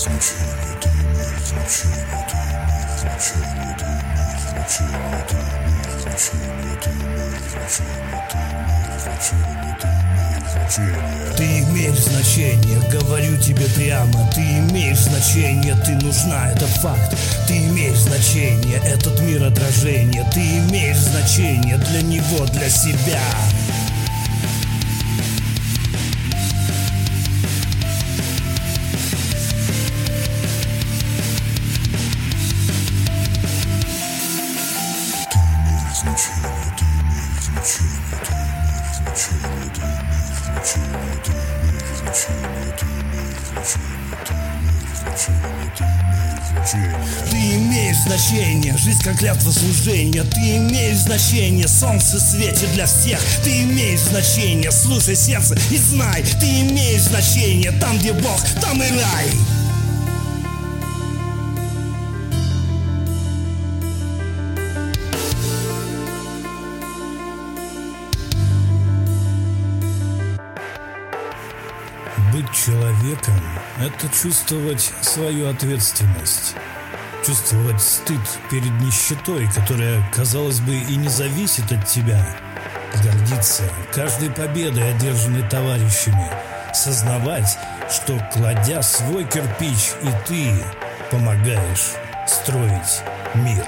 значение, ты имеешь значение, ты имеешь значение, ты имеешь значение, ты имеешь значение, ты имеешь значение, ты имеешь значение, ты имеешь значение. Ты имеешь значение, говорю тебе прямо, ты имеешь значение, ты нужна, это факт. Ты имеешь значение, этот мир отражение, ты имеешь значение для него, для себя. Значение, жизнь как клятва служения Ты имеешь значение, солнце светит для всех. Ты имеешь значение, слушай сердце и знай. Ты имеешь значение, там где Бог, там и рай Быть человеком – это чувствовать свою ответственность. Чувствовать стыд перед нищетой, которая, казалось бы, и не зависит от тебя. Гордиться каждой победой, одержанной товарищами. Сознавать, что, кладя свой кирпич, и ты помогаешь строить мир.